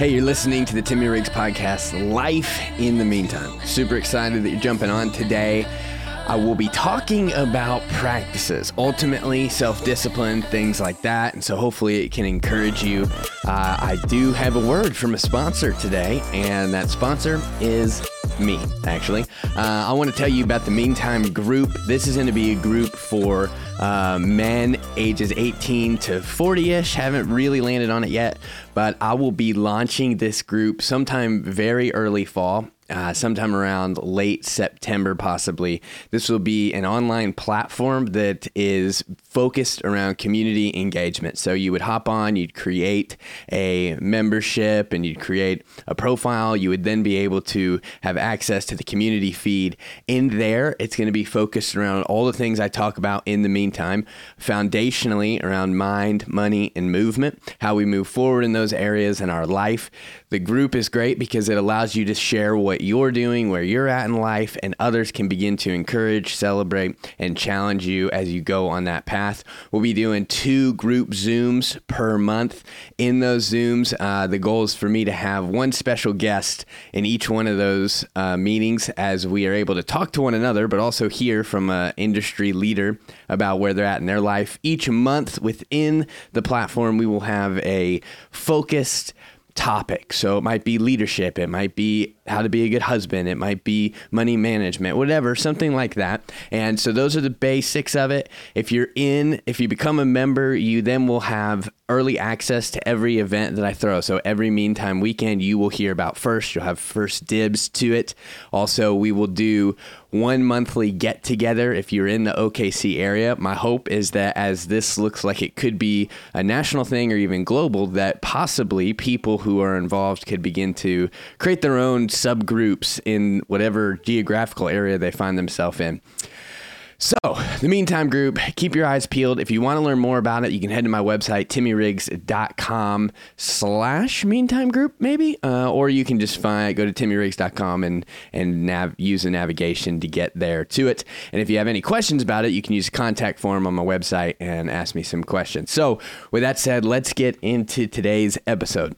Hey, you're listening to the Timmy Riggs podcast, Life in the Meantime. Super excited that you're jumping on today. I will be talking about practices, ultimately self discipline, things like that. And so hopefully it can encourage you. Uh, I do have a word from a sponsor today, and that sponsor is me, actually. Uh, I want to tell you about the Meantime group. This is going to be a group for uh, men ages 18 to 40 ish. Haven't really landed on it yet, but I will be launching this group sometime very early fall uh, sometime around late September, possibly. This will be an online platform that is focused around community engagement. So you would hop on, you'd create a membership, and you'd create a profile. You would then be able to have access to the community feed. In there, it's going to be focused around all the things I talk about in the meantime, foundationally around mind, money, and movement, how we move forward in those areas in our life. The group is great because it allows you to share what you're doing, where you're at in life, and others can begin to encourage, celebrate, and challenge you as you go on that path. We'll be doing two group Zooms per month. In those Zooms, uh, the goal is for me to have one special guest in each one of those uh, meetings as we are able to talk to one another, but also hear from an industry leader about where they're at in their life. Each month within the platform, we will have a focused, topic. So it might be leadership, it might be how to be a good husband, it might be money management, whatever, something like that. And so those are the basics of it. If you're in, if you become a member, you then will have early access to every event that I throw. So every meantime weekend you will hear about first, you'll have first dibs to it. Also, we will do one monthly get together if you're in the OKC area. My hope is that as this looks like it could be a national thing or even global, that possibly people who are involved could begin to create their own subgroups in whatever geographical area they find themselves in. So, the Meantime Group, keep your eyes peeled. If you want to learn more about it, you can head to my website, timmyriggs.com slash Meantime Group, maybe. Uh, or you can just find, go to timmyriggs.com and, and nav, use the navigation to get there to it. And if you have any questions about it, you can use the contact form on my website and ask me some questions. So, with that said, let's get into today's episode.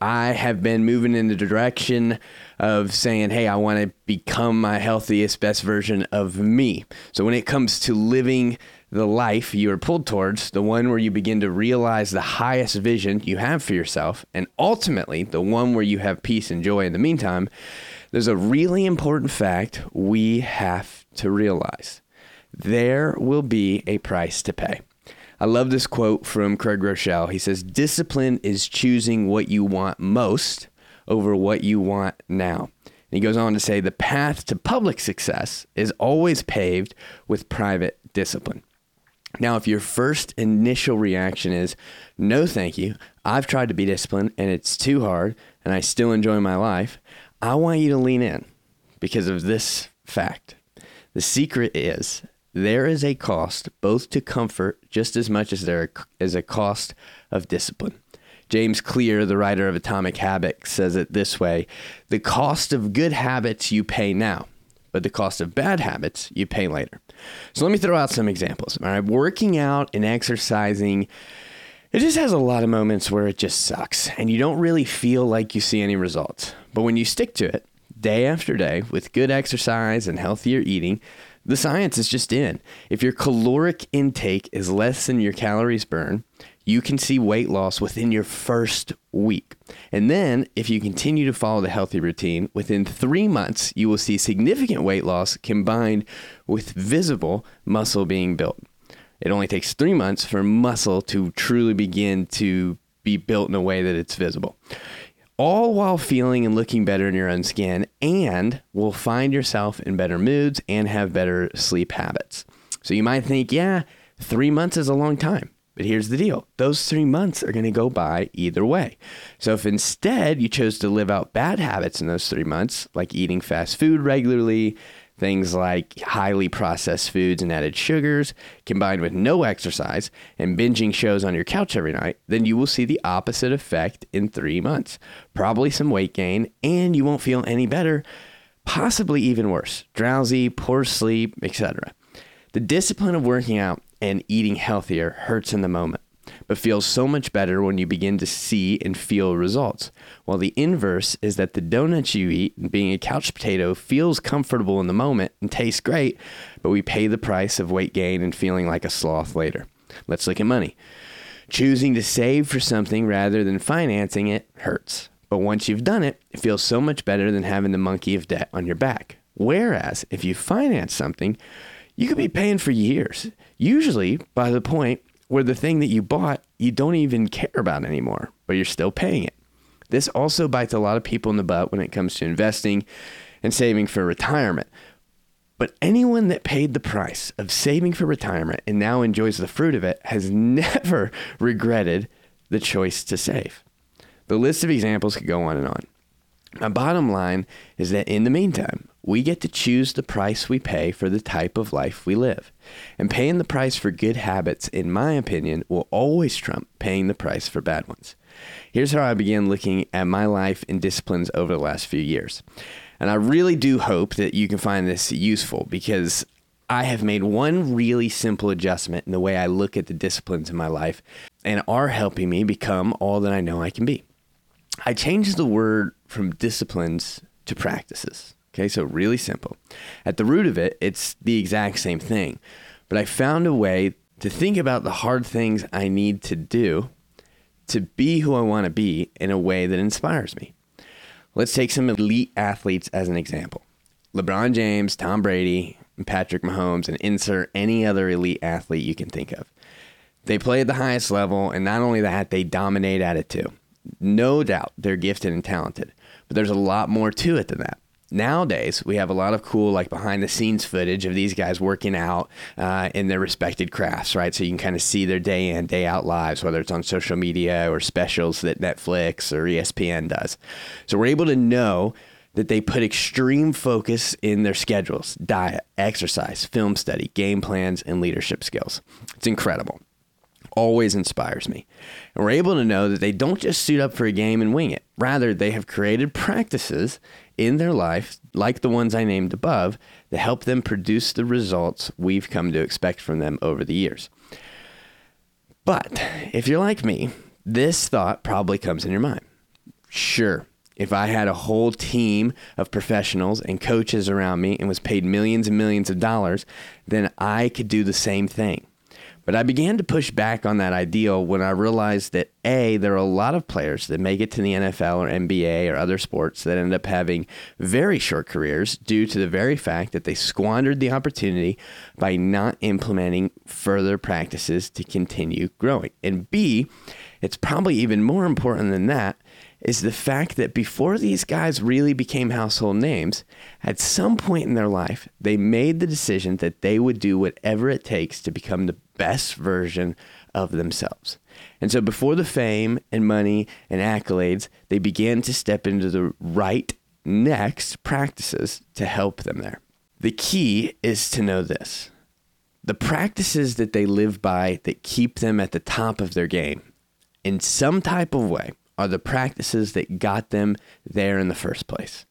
I have been moving in the direction of saying, hey, I want to become my healthiest, best version of me. So when it comes to living the life you are pulled towards, the one where you begin to realize the highest vision you have for yourself, and ultimately the one where you have peace and joy in the meantime, there's a really important fact we have to realize. There will be a price to pay. I love this quote from Craig Groeschel. He says, Discipline is choosing what you want most over what you want now. And he goes on to say, The path to public success is always paved with private discipline. Now, if your first initial reaction is, No, thank you, I've tried to be disciplined and it's too hard and I still enjoy my life, I want you to lean in because of this fact. The secret is there is a cost both to comfort just as much as there is a cost of discipline. James Clear, the writer of Atomic Habits, says it this way The cost of good habits you pay now, but the cost of bad habits you pay later. So let me throw out some examples. All right, working out and exercising. It just has a lot of moments where it just sucks and you don't really feel like you see any results. But when you stick to it day after day with good exercise and healthier eating, the science is just in. If your caloric intake is less than your calories burn, you can see weight loss within your first week. And then, if you continue to follow the healthy routine, within three months, you will see significant weight loss combined with visible muscle being built. It only takes three months for muscle to truly begin to be built in a way that it's visible all while feeling and looking better in your own skin, and will find yourself in better moods and have better sleep habits. So you might think, yeah, three months is a long time. But here's the deal those three months are going to go by either way. So if instead you chose to live out bad habits in those three months, like eating fast food regularly, Things like highly processed foods and added sugars, combined with no exercise and binging shows on your couch every night, then you will see the opposite effect in three months. Probably some weight gain, and you won't feel any better, possibly even worse drowsy, poor sleep, etc. The discipline of working out and eating healthier hurts in the moment. But feels so much better when you begin to see and feel results. While the inverse is that the donuts you eat, being a couch potato, feels comfortable in the moment and tastes great, but we pay the price of weight gain and feeling like a sloth later. Let's look at money. Choosing to save for something rather than financing it hurts. But once you've done it, it feels so much better than having the monkey of debt on your back. Whereas if you finance something, you could be paying for years, usually by the point where the thing that you bought you don't even care about anymore, but you're still paying it. This also bites a lot of people in the butt when it comes to investing and saving for retirement. But anyone that paid the price of saving for retirement and now enjoys the fruit of it has never regretted the choice to save. The list of examples could go on and on. My bottom line is that in the meantime, we get to choose the price we pay for the type of life we live. And paying the price for good habits, in my opinion, will always trump paying the price for bad ones. Here's how I began looking at my life and disciplines over the last few years. And I really do hope that you can find this useful because I have made one really simple adjustment in the way I look at the disciplines in my life and are helping me become all that I know I can be. I changed the word from disciplines to practices. Okay, so really simple. At the root of it, it's the exact same thing. But I found a way to think about the hard things I need to do to be who I want to be in a way that inspires me. Let's take some elite athletes as an example LeBron James, Tom Brady, Patrick Mahomes, and insert any other elite athlete you can think of. They play at the highest level, and not only that, they dominate at it too. No doubt they're gifted and talented, but there's a lot more to it than that nowadays we have a lot of cool like behind the scenes footage of these guys working out uh, in their respected crafts right? So you can kind of see their day in day out lives whether it's on social media or specials that netflix or espn does. So we're able to know that they put extreme focus in their schedules diet exercise film study game plans and leadership skills. It's incredible always inspires me. And we're able to know that they don't just suit up for a game and wing it. Rather, they have created practices in their life, like the ones I named above, that help them produce the results we've come to expect from them over the years. But if you're like me, this thought probably comes in your mind. Sure, if I had a whole team of professionals and coaches around me and was paid millions and millions of dollars, then I could do the same thing. But I began to push back on that ideal when I realized that A, there are a lot of players that make it to the NFL or NBA or other sports that end up having very short careers due to the very fact that they squandered the opportunity by not implementing further practices to continue growing. And B, it's probably even more important than that is the fact that before these guys really became household names, at some point in their life, they made the decision that they would do whatever it takes to become the best version of themselves. And so before the fame and money and accolades, they began to step into the right next practices to help them there. The key is to know this the practices that they live by that keep them at the top of their game in some type of way are the practices that got them there in the first place.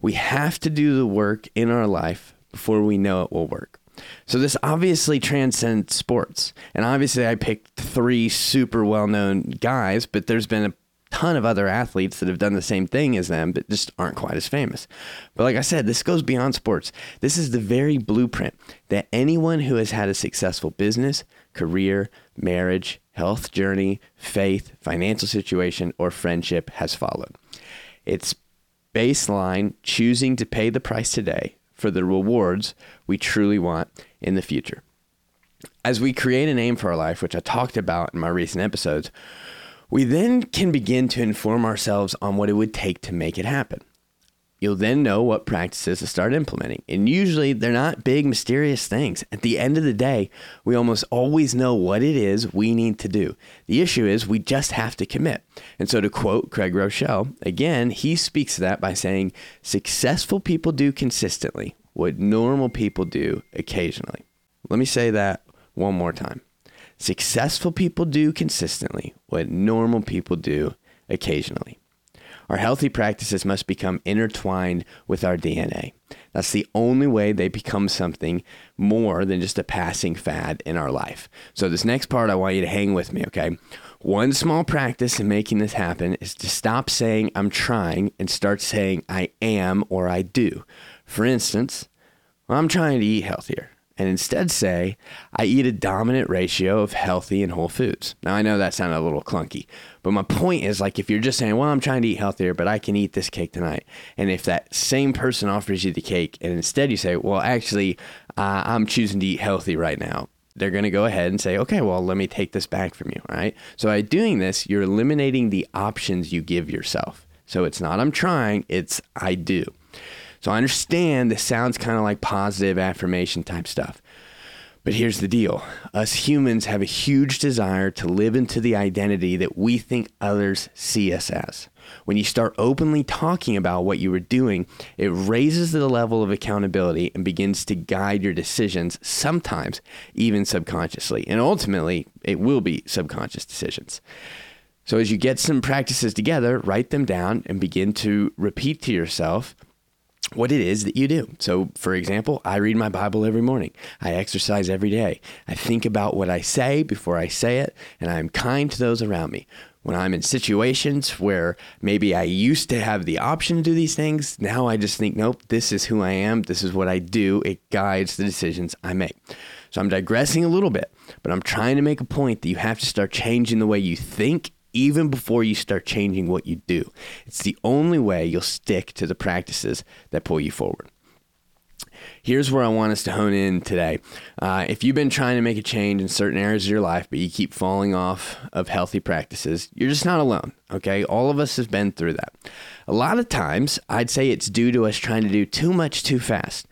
We have to do the work in our life before we know it will work. So this obviously transcends sports. And obviously I picked three super well-known guys, but there's been a ton of other athletes that have done the same thing as them, but just aren't quite as famous. But like I said, this goes beyond sports. This is the very blueprint that anyone who has had a successful business, career, marriage, health journey, faith, financial situation, or friendship has followed. It's baseline choosing to pay the price today for the rewards we truly want in the future. As we create a name for our life, which I talked about in my recent episodes, we then can begin to inform ourselves on what it would take to make it happen. You'll then know what practices to start implementing. And usually they're not big, mysterious things. At the end of the day, we almost always know what it is we need to do. The issue is we just have to commit. And so, to quote Craig Groeschel, again, he speaks to that by saying, Successful people do consistently what normal people do occasionally. Let me say that one more time. Successful people do consistently what normal people do occasionally. Our healthy practices must become intertwined with our DNA. That's the only way they become something more than just a passing fad in our life. So, this next part, I want you to hang with me, okay? One small practice in making this happen is to stop saying I'm trying and start saying I am or I do. For instance, I'm trying to eat healthier and instead say, I eat a dominant ratio of healthy and whole foods. Now, I know that sounded a little clunky, but my point is like if you're just saying, well, I'm trying to eat healthier, but I can eat this cake tonight. And if that same person offers you the cake and instead you say, well, actually, uh, I'm choosing to eat healthy right now, they're going to go ahead and say, okay, well, let me take this back from you, right? So by doing this, you're eliminating the options you give yourself. So it's not I'm trying, it's I do. So I understand this sounds kind of like positive affirmation type stuff. But here's the deal us humans have a huge desire to live into the identity that we think others see us as. When you start openly talking about what you were doing, it raises the level of accountability and begins to guide your decisions, sometimes even subconsciously. And ultimately, it will be subconscious decisions. So as you get some practices together, write them down and begin to repeat to yourself what it is that you do. So, for example, I read my Bible every morning. I exercise every day. I think about what I say before I say it, and I am kind to those around me. When I'm in situations where maybe I used to have the option to do these things, now I just think, nope, this is who I am. This is what I do. It guides the decisions I make. So I'm digressing a little bit, but I'm trying to make a point that you have to start changing the way you think even before you start changing what you do. It's the only way you'll stick to the practices that pull you forward. Here's where I want us to hone in today. Uh, if you've been trying to make a change in certain areas of your life, but you keep falling off of healthy practices, you're just not alone. Okay. All of us have been through that. A lot of times, I'd say it's due to us trying to do too much too fast.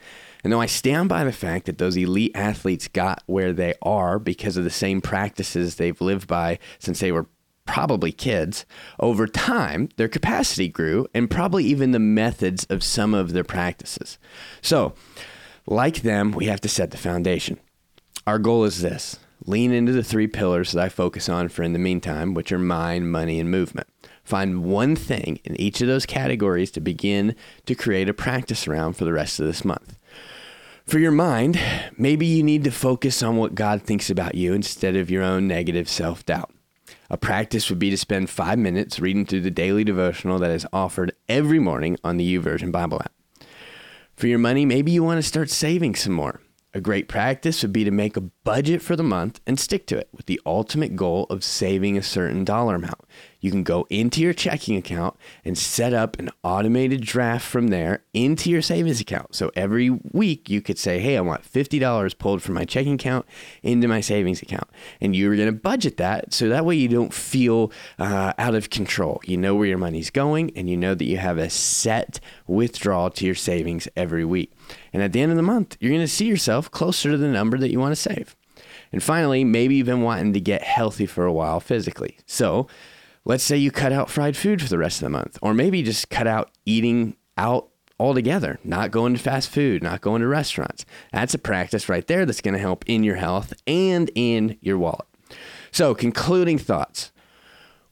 And though I stand by the fact that those elite athletes got where they are because of the same practices they've lived by since they were probably kids, over time, their capacity grew and probably even the methods of some of their practices. So, like them, we have to set the foundation. Our goal is this lean into the three pillars that I focus on for in the meantime, which are mind, money, and movement. Find one thing in each of those categories to begin to create a practice around for the rest of this month. For your mind, maybe you need to focus on what God thinks about you instead of your own negative self doubt. A practice would be to spend five minutes reading through the daily devotional that is offered every morning on the YouVersion Bible app. For your money, maybe you want to start saving some more. A great practice would be to make a budget for the month and stick to it with the ultimate goal of saving a certain dollar amount. You can go into your checking account and set up an automated draft from there into your savings account. So every week you could say, Hey, I want $50 pulled from my checking account into my savings account. And you're going to budget that so that way you don't feel uh, out of control. You know where your money's going and you know that you have a set withdrawal to your savings every week. And at the end of the month, you're going to see yourself closer to the number that you want to save. And finally, maybe you've been wanting to get healthy for a while physically. So, let's say you cut out fried food for the rest of the month, or maybe just cut out eating out altogether, not going to fast food, not going to restaurants. That's a practice right there that's going to help in your health and in your wallet. So, concluding thoughts.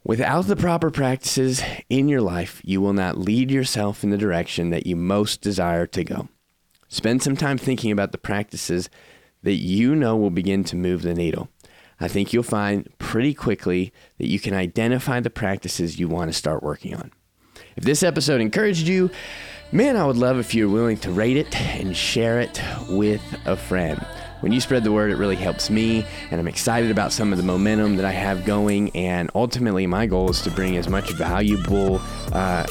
Without the proper practices in your life, you will not lead yourself in the direction that you most desire to go. Spend some time thinking about the practices that you know will begin to move the needle. I think you'll find pretty quickly that you can identify the practices you want to start working on. If this episode encouraged you, man, I would love if you're willing to rate it and share it with a friend. When you spread the word, it really helps me, and I'm excited about some of the momentum that I have going. And ultimately, my goal is to bring as much valuable uh,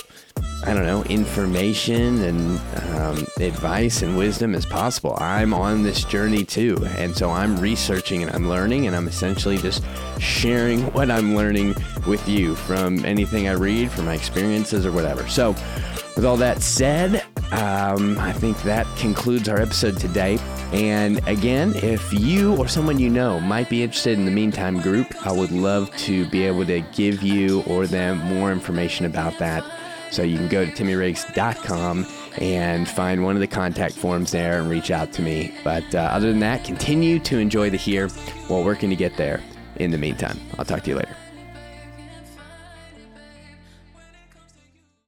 I don't know, information and um, advice and wisdom as possible. I'm on this journey too. And so I'm researching and I'm learning, and I'm essentially just sharing what I'm learning with you from anything I read, from my experiences, or whatever. So, with all that said, um, I think that concludes our episode today. And again, if you or someone you know might be interested in the Meantime group, I would love to be able to give you or them more information about that. So you can go to timmyriggs.com and find one of the contact forms there and reach out to me. But uh, other than that, continue to enjoy the here while working to get there in the meantime. I'll talk to you later.